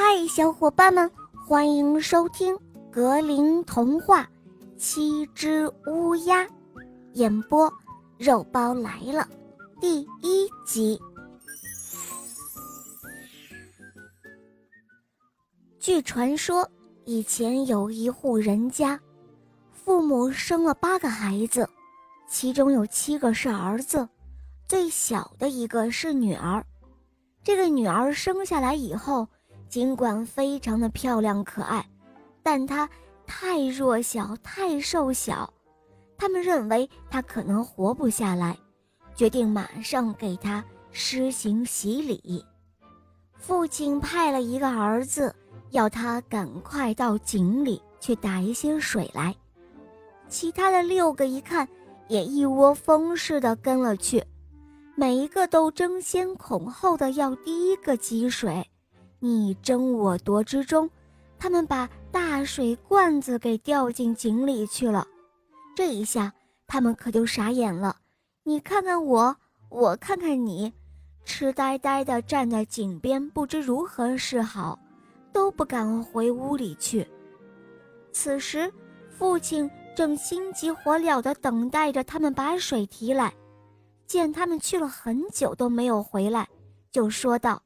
嗨，小伙伴们，欢迎收听格林童话《七只乌鸦》，演播肉包来了，第一集。据传说，以前有一户人家，父母生了八个孩子，其中有七个是儿子，最小的一个是女儿。这个女儿生下来以后，尽管非常的漂亮可爱，但她太弱小、太瘦小，他们认为她可能活不下来，决定马上给她施行洗礼。父亲派了一个儿子，要他赶快到井里去打一些水来。其他的六个一看，也一窝蜂似的跟了去。每一个都争先恐后的要第一个汲水，你争我夺之中，他们把大水罐子给掉进井里去了。这一下，他们可就傻眼了。你看看我，我看看你，痴呆呆的站在井边，不知如何是好，都不敢回屋里去。此时，父亲正心急火燎地等待着他们把水提来。见他们去了很久都没有回来，就说道：“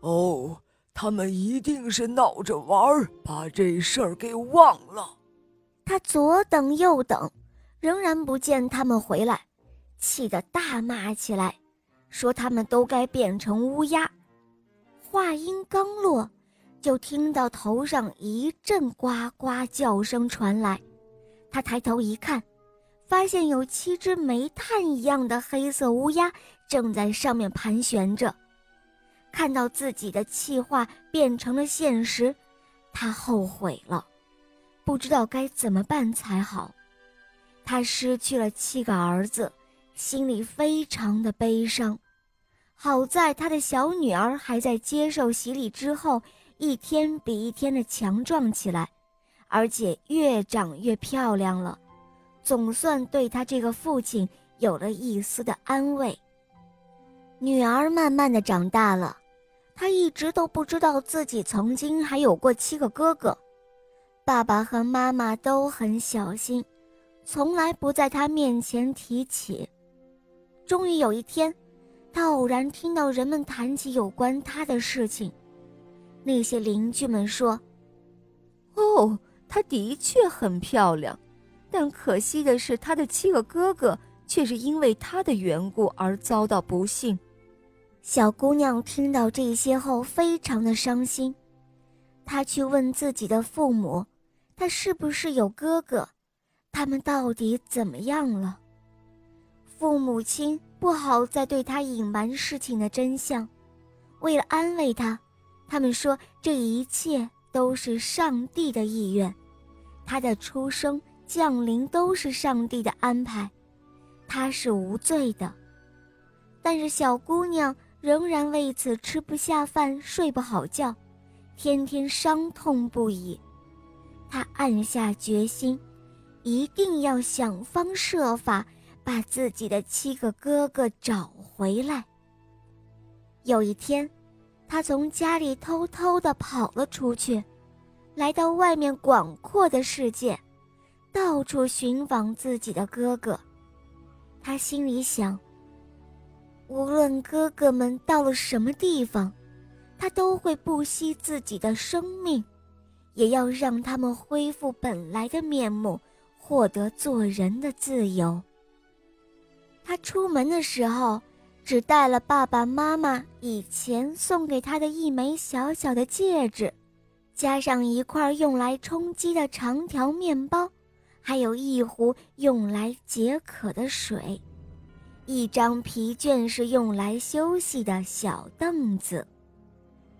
哦，他们一定是闹着玩儿，把这事儿给忘了。”他左等右等，仍然不见他们回来，气得大骂起来，说他们都该变成乌鸦。话音刚落，就听到头上一阵呱呱叫声传来，他抬头一看。发现有七只煤炭一样的黑色乌鸦正在上面盘旋着，看到自己的气话变成了现实，他后悔了，不知道该怎么办才好。他失去了七个儿子，心里非常的悲伤。好在他的小女儿还在接受洗礼之后，一天比一天的强壮起来，而且越长越漂亮了。总算对他这个父亲有了一丝的安慰。女儿慢慢的长大了，他一直都不知道自己曾经还有过七个哥哥，爸爸和妈妈都很小心，从来不在他面前提起。终于有一天，他偶然听到人们谈起有关他的事情，那些邻居们说：“哦，她的确很漂亮。”但可惜的是，他的七个哥哥却是因为他的缘故而遭到不幸。小姑娘听到这些后，非常的伤心。她去问自己的父母，她是不是有哥哥？他们到底怎么样了？父母亲不好再对她隐瞒事情的真相。为了安慰她，他们说这一切都是上帝的意愿，她的出生。降临都是上帝的安排，她是无罪的。但是小姑娘仍然为此吃不下饭、睡不好觉，天天伤痛不已。他暗下决心，一定要想方设法把自己的七个哥哥找回来。有一天，他从家里偷偷地跑了出去，来到外面广阔的世界。到处寻访自己的哥哥，他心里想：无论哥哥们到了什么地方，他都会不惜自己的生命，也要让他们恢复本来的面目，获得做人的自由。他出门的时候，只带了爸爸妈妈以前送给他的一枚小小的戒指，加上一块用来充饥的长条面包。还有一壶用来解渴的水，一张疲倦是用来休息的小凳子。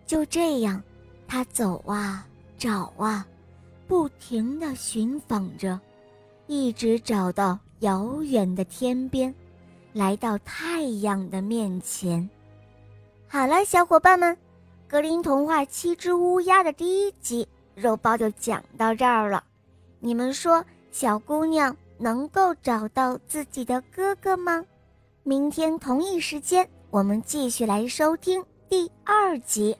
就这样，他走啊找啊，不停地寻访着，一直找到遥远的天边，来到太阳的面前。好了，小伙伴们，《格林童话七只乌鸦》的第一集肉包就讲到这儿了，你们说？小姑娘能够找到自己的哥哥吗？明天同一时间，我们继续来收听第二集。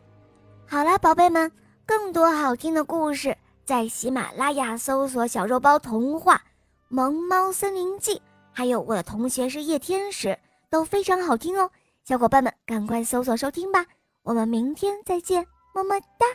好了，宝贝们，更多好听的故事在喜马拉雅搜索“小肉包童话”《萌猫森林记》，还有我的同学是夜天使，都非常好听哦。小伙伴们，赶快搜索收听吧！我们明天再见，么么哒。